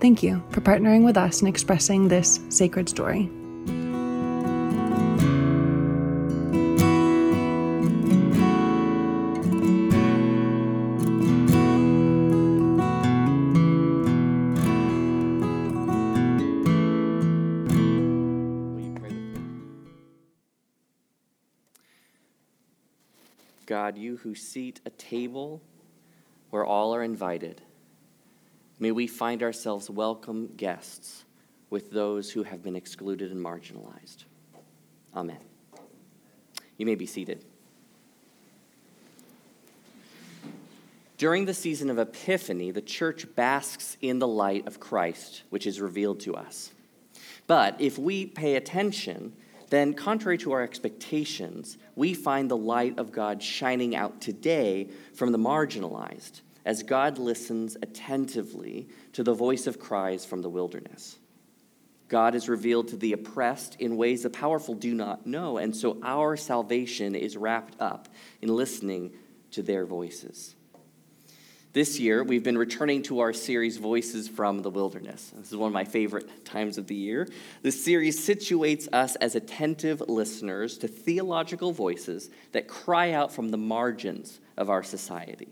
Thank you for partnering with us in expressing this sacred story. God, you who seat a table where all are invited May we find ourselves welcome guests with those who have been excluded and marginalized. Amen. You may be seated. During the season of Epiphany, the church basks in the light of Christ, which is revealed to us. But if we pay attention, then, contrary to our expectations, we find the light of God shining out today from the marginalized as God listens attentively to the voice of cries from the wilderness. God is revealed to the oppressed in ways the powerful do not know, and so our salvation is wrapped up in listening to their voices. This year, we've been returning to our series, Voices from the Wilderness. This is one of my favorite times of the year. This series situates us as attentive listeners to theological voices that cry out from the margins of our society.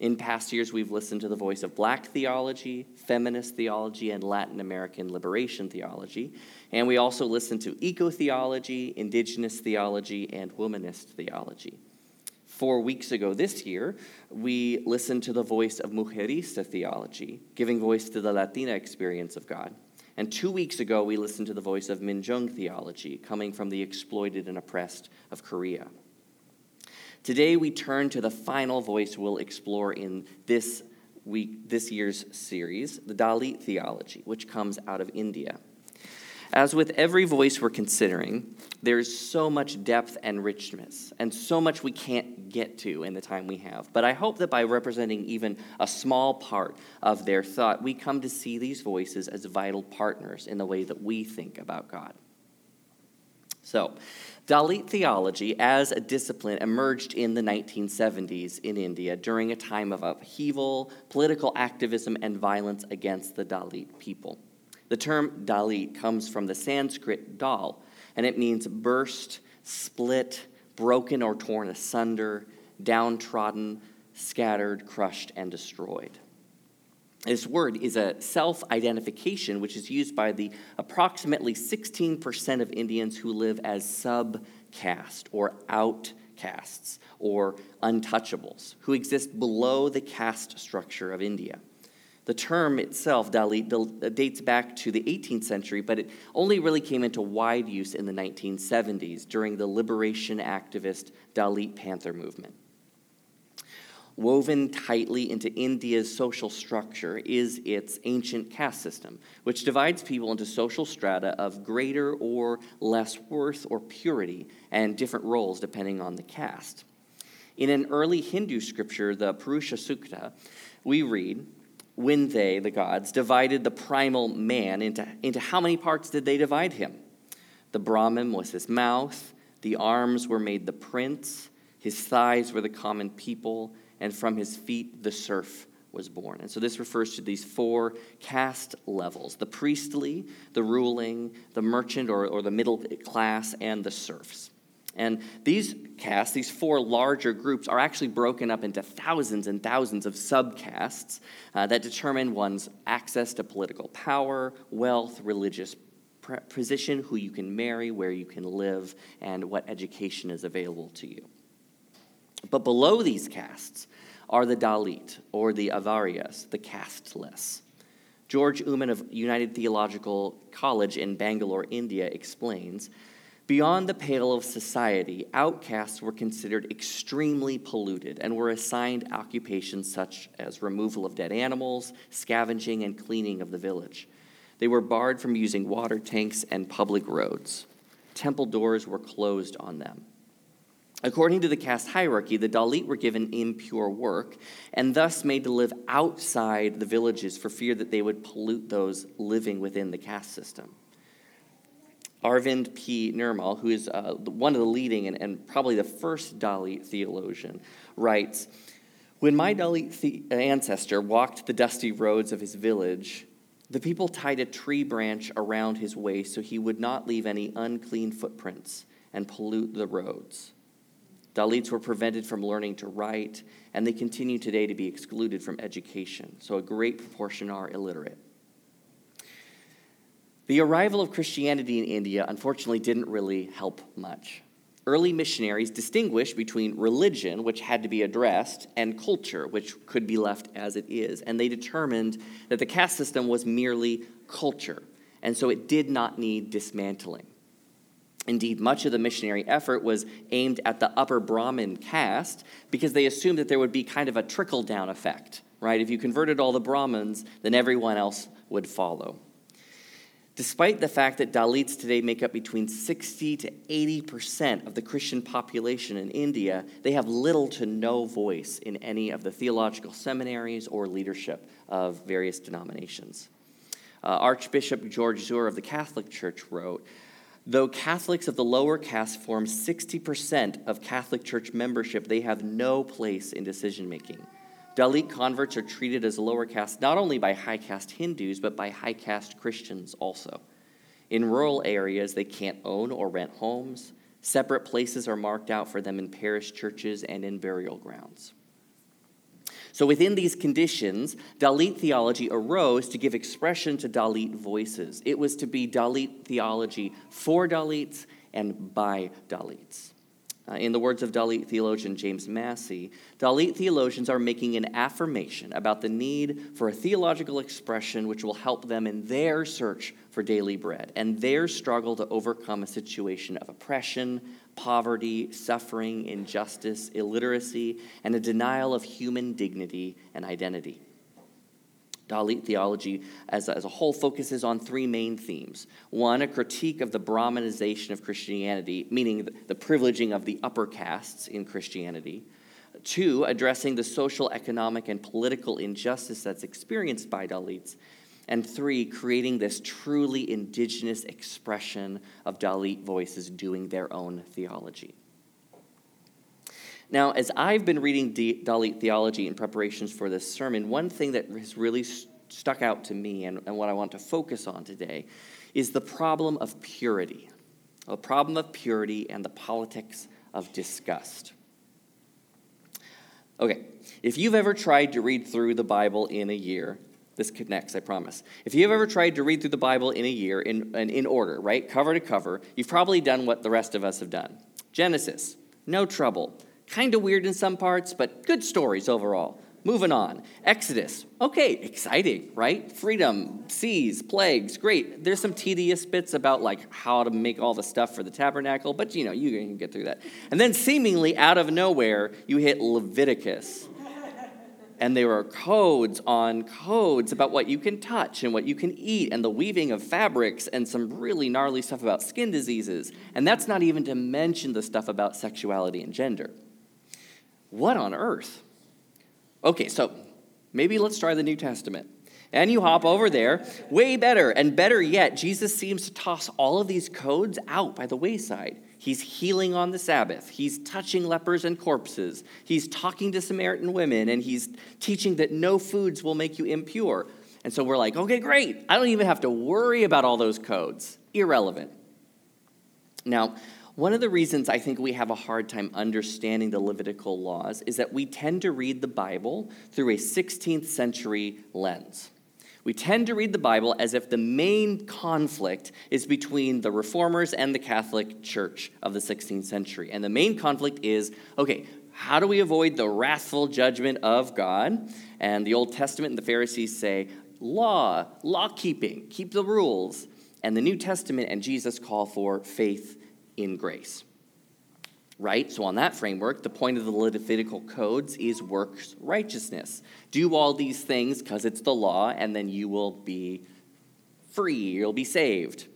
In past years, we've listened to the voice of black theology, feminist theology, and Latin American liberation theology. And we also listened to eco theology, indigenous theology, and womanist theology. Four weeks ago this year, we listened to the voice of Mujerista theology, giving voice to the Latina experience of God. And two weeks ago, we listened to the voice of Minjung theology, coming from the exploited and oppressed of Korea. Today we turn to the final voice we'll explore in this week, this year's series, the Dalit theology, which comes out of India. As with every voice we're considering, there's so much depth and richness, and so much we can't get to in the time we have. But I hope that by representing even a small part of their thought, we come to see these voices as vital partners in the way that we think about God. So, Dalit theology as a discipline emerged in the 1970s in India during a time of upheaval, political activism, and violence against the Dalit people. The term Dalit comes from the Sanskrit dal, and it means burst, split, broken or torn asunder, downtrodden, scattered, crushed, and destroyed. This word is a self identification which is used by the approximately 16% of Indians who live as subcaste or outcasts or untouchables, who exist below the caste structure of India. The term itself, Dalit, dates back to the 18th century, but it only really came into wide use in the 1970s during the liberation activist Dalit Panther movement woven tightly into India's social structure is its ancient caste system, which divides people into social strata of greater or less worth or purity and different roles depending on the caste. In an early Hindu scripture, the Purusha Sukta, we read, when they, the gods, divided the primal man into, into how many parts did they divide him? The Brahman was his mouth, the arms were made the prince, his thighs were the common people, and from his feet the serf was born. And so this refers to these four caste levels the priestly, the ruling, the merchant or, or the middle class, and the serfs. And these castes, these four larger groups, are actually broken up into thousands and thousands of subcastes uh, that determine one's access to political power, wealth, religious position, who you can marry, where you can live, and what education is available to you. But below these castes are the Dalit, or the Avarnas, the casteless. George Oommen of United Theological College in Bangalore, India, explains Beyond the pale of society, outcasts were considered extremely polluted and were assigned occupations such as removal of dead animals, scavenging, and cleaning of the village. They were barred from using water tanks and public roads. Temple doors were closed on them. According to the caste hierarchy, the Dalit were given impure work and thus made to live outside the villages for fear that they would pollute those living within the caste system. Arvind P. Nirmal, who is uh, one of the leading and, and, probably the first Dalit theologian, writes When my Dalit the- ancestor walked the dusty roads of his village, the people tied a tree branch around his waist so he would not leave any unclean footprints and pollute the roads. Dalits were prevented from learning to write, and they continue today to be excluded from education. So a great proportion are illiterate. The arrival of Christianity in India, unfortunately, didn't really help much. Early missionaries distinguished between religion, which had to be addressed, and culture, which could be left as it is. And they determined that the caste system was merely culture, and so it did not need dismantling. Indeed, much of the missionary effort was aimed at the upper Brahmin caste because they assumed that there would be kind of a trickle down effect, right? If you converted all the Brahmins, then everyone else would follow. Despite the fact that Dalits today make up between 60 to 80% of the Christian population in India, they have little to no voice in any of the theological seminaries or leadership of various denominations. Uh, Archbishop George Zur of the Catholic Church wrote Though Catholics of the lower caste form 60% of Catholic Church membership, they have no place in decision making. Dalit converts are treated as lower caste not only by high caste Hindus, but by high caste Christians also. In rural areas, they can't own or rent homes. Separate places are marked out for them in parish churches and in burial grounds. So, within these conditions, Dalit theology arose to give expression to Dalit voices. It was to be Dalit theology for Dalits and by Dalits. Uh, in the words of Dalit theologian James Massey, Dalit theologians are making an affirmation about the need for a theological expression which will help them in their search for daily bread and their struggle to overcome a situation of oppression, poverty, suffering, injustice, illiteracy, and a denial of human dignity and identity. Dalit theology as a, as a whole focuses on three main themes. One, a critique of the Brahmanization of Christianity, meaning the privileging of the upper castes in Christianity. Two, addressing the social, economic, and political injustice that's experienced by Dalits. And three, creating this truly indigenous expression of Dalit voices doing their own theology. Now, as I've been reading Dalit theology in preparations for this sermon, one thing that has really stuck out to me and, and what I want to focus on today is the problem of purity. The problem of purity and the politics of disgust. Okay, if you've ever tried to read through the Bible in a year, this connects, I promise. If you've ever tried to read through the Bible in a year in, in order, right, cover to cover, you've probably done what the rest of us have done. Genesis, no trouble. Kind of weird in some parts, but good stories overall. Moving on. Exodus. Okay, exciting, right? Freedom, seas, plagues, great. There's some tedious bits about like how to make all the stuff for the tabernacle, but you know, you can get through that. And then seemingly out of nowhere, you hit Leviticus. And there are codes on codes about what you can touch and what you can eat, and the weaving of fabrics, and some really gnarly stuff about skin diseases. And that's not even to mention the stuff about sexuality and gender. What on earth? Okay, so maybe let's try the New Testament. And you hop over there. Way better. And better yet, Jesus seems to toss all of these codes out by the wayside. He's healing on the Sabbath. He's touching lepers and corpses. He's talking to Samaritan women, and he's teaching that no foods will make you impure. And so we're like, okay, great. I don't even have to worry about all those codes. Irrelevant. Now, one of the reasons I think we have a hard time understanding the Levitical laws is that we tend to read the Bible through a 16th century lens. We tend to read the Bible as if the main conflict is between the reformers and the Catholic Church of the 16th century. And the main conflict is okay, how do we avoid the wrathful judgment of God? And the Old Testament and the Pharisees say, law, law keeping, keep the rules. And the New Testament and Jesus call for faith in grace. Right? So, on that framework, the point of the Levitical codes is works righteousness. Do all these things because it's the law, and then you will be free, you'll be saved.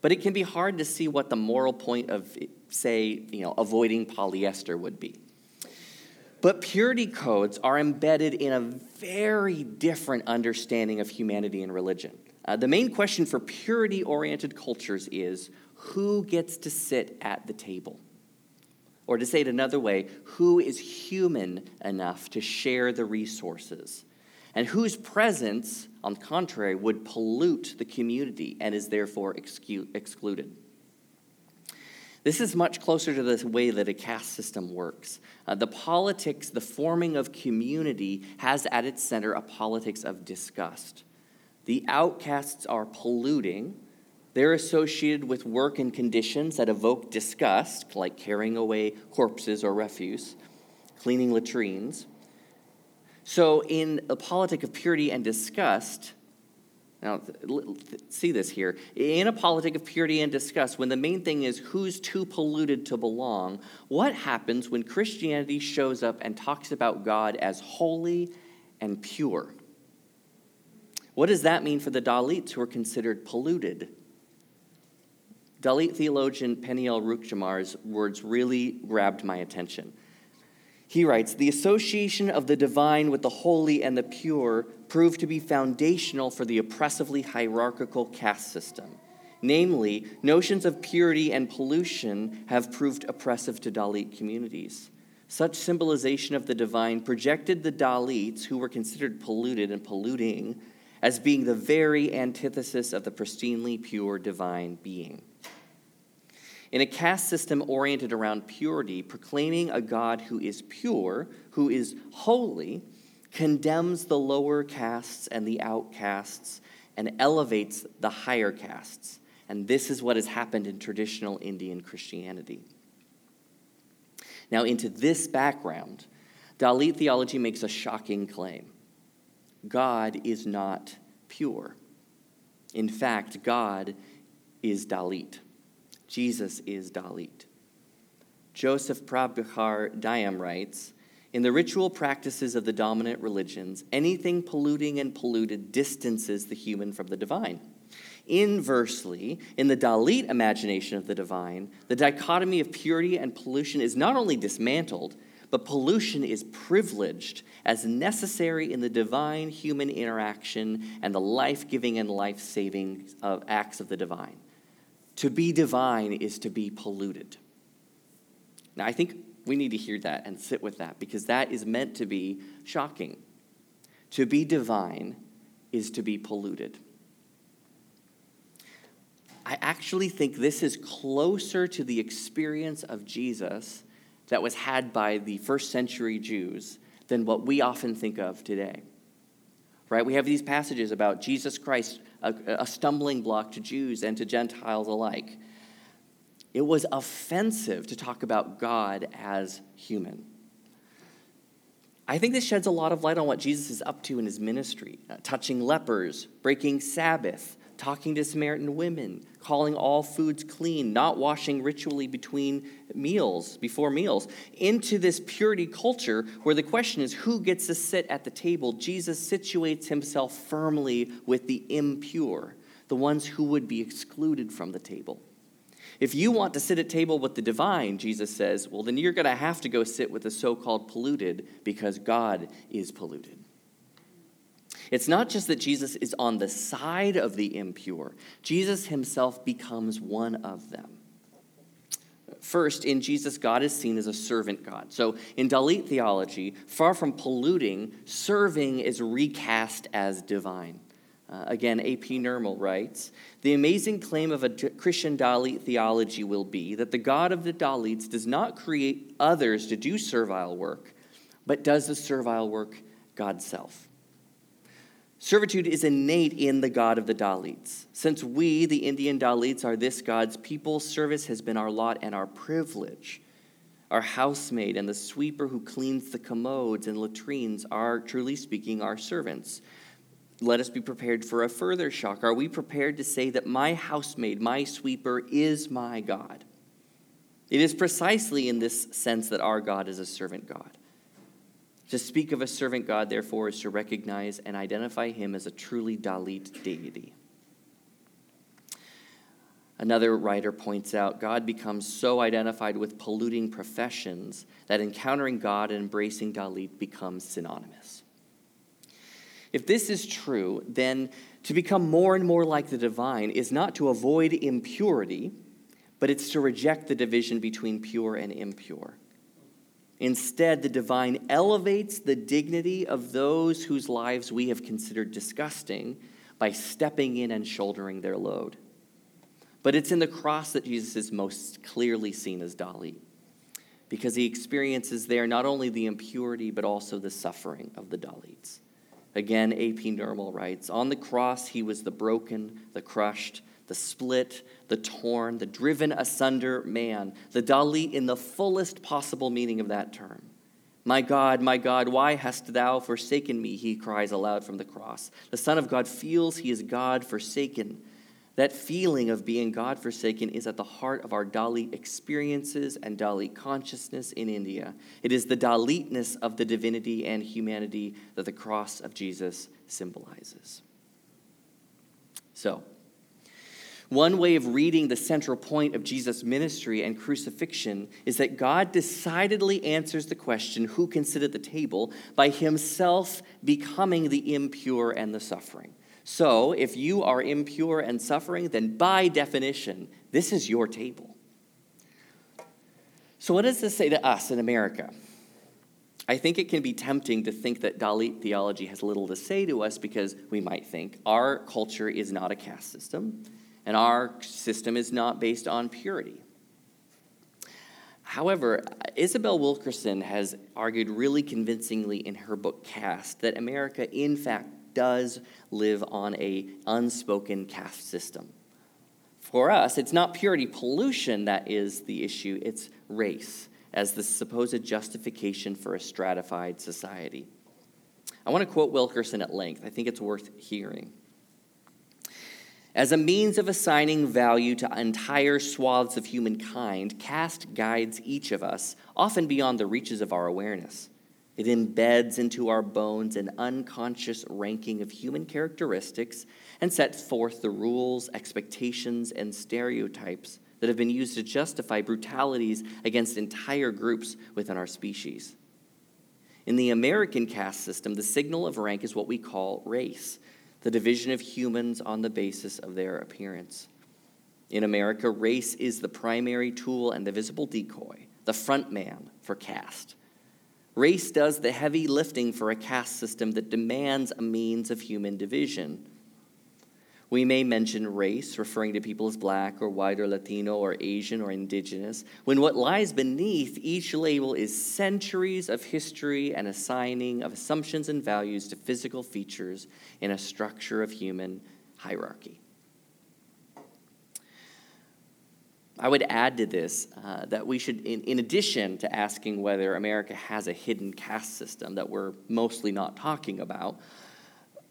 But it can be hard to see what the moral point of, say, you know, avoiding polyester would be. But purity codes are embedded in a very different understanding of humanity and religion. Uh, the main question for purity oriented cultures is who gets to sit at the table? Or to say it another way, who is human enough to share the resources? And whose presence, on the contrary, would pollute the community and is therefore excu- excluded? This is much closer to the way that a caste system works. Uh, the politics, the forming of community, has at its center a politics of disgust. The outcasts are polluting. They're associated with work and conditions that evoke disgust, like carrying away corpses or refuse, cleaning latrines. So, in a politic of purity and disgust, now see this here. In a politic of purity and disgust, when the main thing is who's too polluted to belong, what happens when Christianity shows up and talks about God as holy and pure? What does that mean for the Dalits who are considered polluted? Dalit theologian Peniel Rajkumar's words really grabbed my attention. He writes The association of the divine with the holy and the pure proved to be foundational for the oppressively hierarchical caste system. Namely, notions of purity and pollution have proved oppressive to Dalit communities. Such symbolization of the divine projected the Dalits, who were considered polluted and polluting, as being the very antithesis of the pristinely pure divine being. In a caste system oriented around purity, proclaiming a God who is pure, who is holy, condemns the lower castes and the outcasts and elevates the higher castes. And this is what has happened in traditional Indian Christianity. Now, into this background, Dalit theology makes a shocking claim. God is not pure. In fact, God is Dalit. Jesus is Dalit. Joseph Prabhakar Dayam writes In the ritual practices of the dominant religions, anything polluting and polluted distances the human from the divine. Inversely, in the Dalit imagination of the divine, the dichotomy of purity and pollution is not only dismantled, but pollution is privileged as necessary in the divine human interaction and the life giving and life saving acts of the divine. To be divine is to be polluted. Now, I think we need to hear that and sit with that because that is meant to be shocking. To be divine is to be polluted. I actually think this is closer to the experience of Jesus that was had by the first century Jews than what we often think of today. Right? We have these passages about Jesus Christ, a, a stumbling block to Jews and to Gentiles alike. It was offensive to talk about God as human. I think this sheds a lot of light on what Jesus is up to in his ministry uh, touching lepers, breaking Sabbath, talking to Samaritan women, calling all foods clean, not washing ritually between meals, before meals, into this purity culture where the question is who gets to sit at the table, Jesus situates himself firmly with the impure, the ones who would be excluded from the table. If you want to sit at table with the divine, Jesus says, well, then you're going to have to go sit with the so called polluted because God is polluted. It's not just that Jesus is on the side of the impure, Jesus himself becomes one of them. First, in Jesus, God is seen as a servant God. So, in Dalit theology, far from polluting, serving is recast as divine. Uh, again, A.P. Nirmal writes The amazing claim of a Christian Dalit theology will be that the God of the Dalits does not create others to do servile work, but does the servile work God's self. Servitude is innate in the God of the Dalits. Since we, the Indian Dalits, are this God's people, service has been our lot and our privilege. Our housemaid and the sweeper who cleans the commodes and latrines are, truly speaking, our servants. Let us be prepared for a further shock. Are we prepared to say that my housemaid, my sweeper, is my God? It is precisely in this sense that our God is a servant God. To speak of a servant God, therefore, is to recognize and identify him as a truly Dalit deity. Another writer points out God becomes so identified with polluting professions that encountering God and embracing Dalit becomes synonymous. If this is true, then to become more and more like the divine is not to avoid impurity, but it's to reject the division between pure and impure. Instead, the divine elevates the dignity of those whose lives we have considered disgusting by stepping in and shouldering their load. But it's in the cross that Jesus is most clearly seen as Dalit, because he experiences there not only the impurity, but also the suffering of the Dalits. Again, A.P. Nirmal writes On the cross, he was the broken, the crushed, the split, the torn, the driven asunder man, the Dalit in the fullest possible meaning of that term. My God, my God, why hast thou forsaken me? He cries aloud from the cross. The Son of God feels he is God forsaken. That feeling of being God forsaken is at the heart of our Dalit experiences and Dalit consciousness in India. It is the Dalitness of the divinity and humanity that the cross of Jesus symbolizes. So, one way of reading the central point of Jesus' ministry and crucifixion is that God decidedly answers the question, Who can sit at the table? by himself becoming the impure and the suffering. So, if you are impure and suffering, then by definition, this is your table. So, what does this say to us in America? I think it can be tempting to think that Dalit theology has little to say to us because we might think our culture is not a caste system and our system is not based on purity. However, Isabel Wilkerson has argued really convincingly in her book Caste that America, in fact, does live on a unspoken caste system. For us, it's not purity pollution that is the issue, it's race as the supposed justification for a stratified society. I want to quote Wilkerson at length. I think it's worth hearing. As a means of assigning value to entire swaths of humankind, caste guides each of us, often beyond the reaches of our awareness. It embeds into our bones an unconscious ranking of human characteristics and sets forth the rules, expectations, and stereotypes that have been used to justify brutalities against entire groups within our species. In the American caste system, the signal of rank is what we call race the division of humans on the basis of their appearance. In America, race is the primary tool and the visible decoy, the front man for caste. Race does the heavy lifting for a caste system that demands a means of human division. We may mention race, referring to people as black or white or Latino or Asian or indigenous, when what lies beneath each label is centuries of history and assigning of assumptions and values to physical features in a structure of human hierarchy. I would add to this uh, that we should, in, in addition to asking whether America has a hidden caste system that we're mostly not talking about,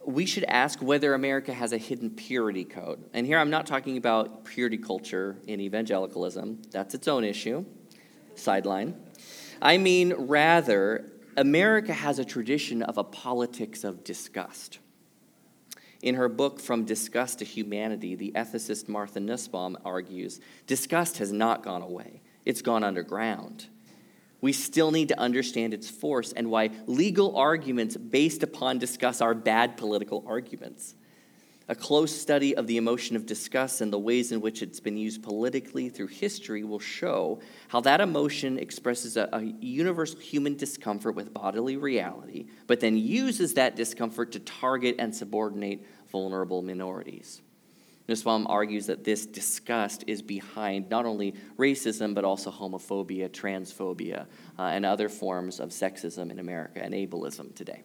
we should ask whether America has a hidden purity code. And here I'm not talking about purity culture in evangelicalism, that's its own issue. Sideline. I mean, rather, America has a tradition of a politics of disgust. In her book, From Disgust to Humanity, the ethicist Martha Nussbaum argues disgust has not gone away, it's gone underground we still need to understand its force and why legal arguments based upon disgust are bad political arguments. A close study of the emotion of disgust and the ways in which it's been used politically through history will show how that emotion expresses a, a, universal human discomfort with bodily reality, but then uses that discomfort to target and subordinate vulnerable minorities. Nussbaum argues that this disgust is behind not only racism, but also homophobia, transphobia, uh, and other forms of sexism in America and ableism today.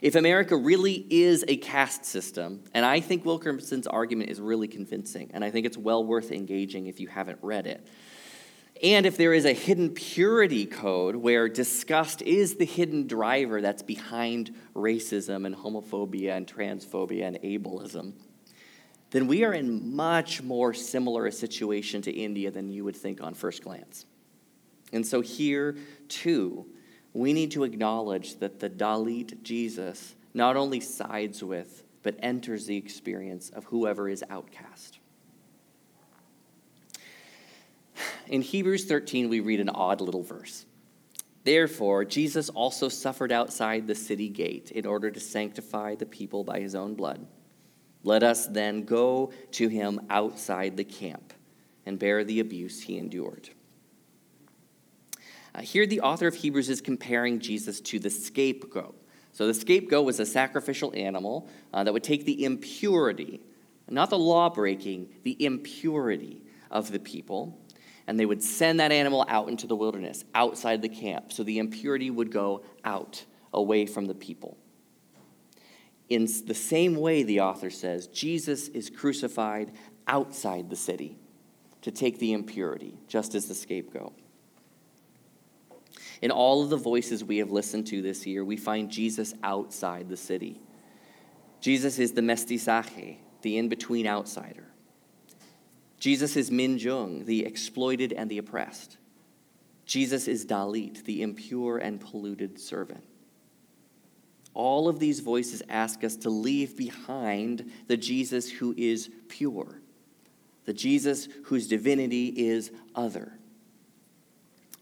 If America really is a caste system, and I think Wilkerson's argument is really convincing, and I think it's well worth engaging if you haven't read it. And if there is a hidden purity code where disgust is the hidden driver that's behind racism and homophobia and transphobia and ableism, then we are in much more similar a situation to India than you would think on first glance. And so here, too, we need to acknowledge that the Dalit Jesus not only sides with, but enters the experience of whoever is outcast. in Hebrews 13, we read an odd little verse. Therefore, Jesus also suffered outside the city gate in order to sanctify the people by his own blood. Let us then go to him outside the camp and bear the abuse he endured. Uh, here, the author of Hebrews is comparing Jesus to the scapegoat. So, the scapegoat was a sacrificial animal uh, that would take the impurity, not the law breaking, the impurity of the people, and they would send that animal out into the wilderness, outside the camp. So, the impurity would go out, away from the people. In the same way, the author says, Jesus is crucified outside the city to take the impurity, just as the scapegoat. In all of the voices we have listened to this year, we find Jesus outside the city. Jesus is the mestizaje, the in between outsider. Jesus is Minjung, the exploited and the oppressed. Jesus is Dalit, the impure and polluted servant. All of these voices ask us to leave behind the Jesus who is pure, the Jesus whose divinity is other.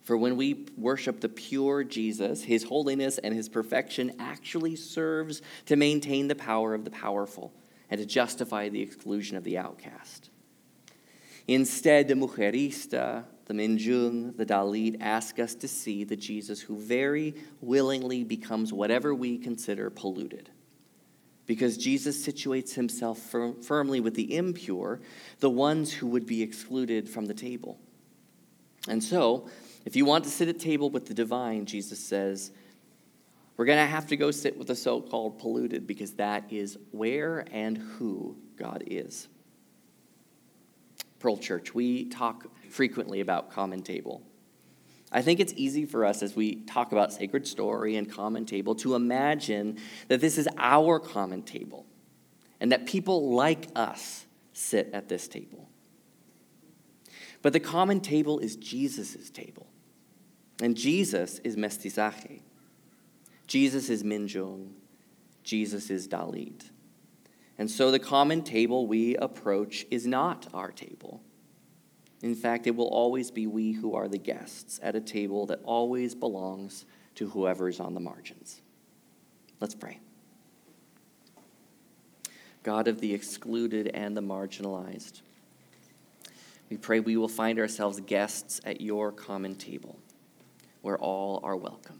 For when we worship the pure Jesus, his holiness and his perfection actually serves to maintain the power of the powerful and to justify the exclusion of the outcast. Instead, the mujerista, the minjung, the dalit ask us to see the Jesus who very willingly becomes whatever we consider polluted. Because Jesus situates himself firm, firmly with the impure, the ones who would be excluded from the table. And so, if you want to sit at table with the divine, Jesus says, we're going to have to go sit with the so called polluted because that is where and who God is. Pearl Church, we talk frequently about common table. I think it's easy for us as we talk about sacred story and common table to imagine that this is our common table and that people like us sit at this table. But the common table is Jesus' table. And Jesus is mestizaje. Jesus is minjung. Jesus is dalit. And so the common table we approach is not our table. In fact, it will always be we who are the guests at a table that always belongs to whoever is on the margins. Let's pray. God of the excluded and the marginalized, we pray we will find ourselves guests at your common table where all are welcome.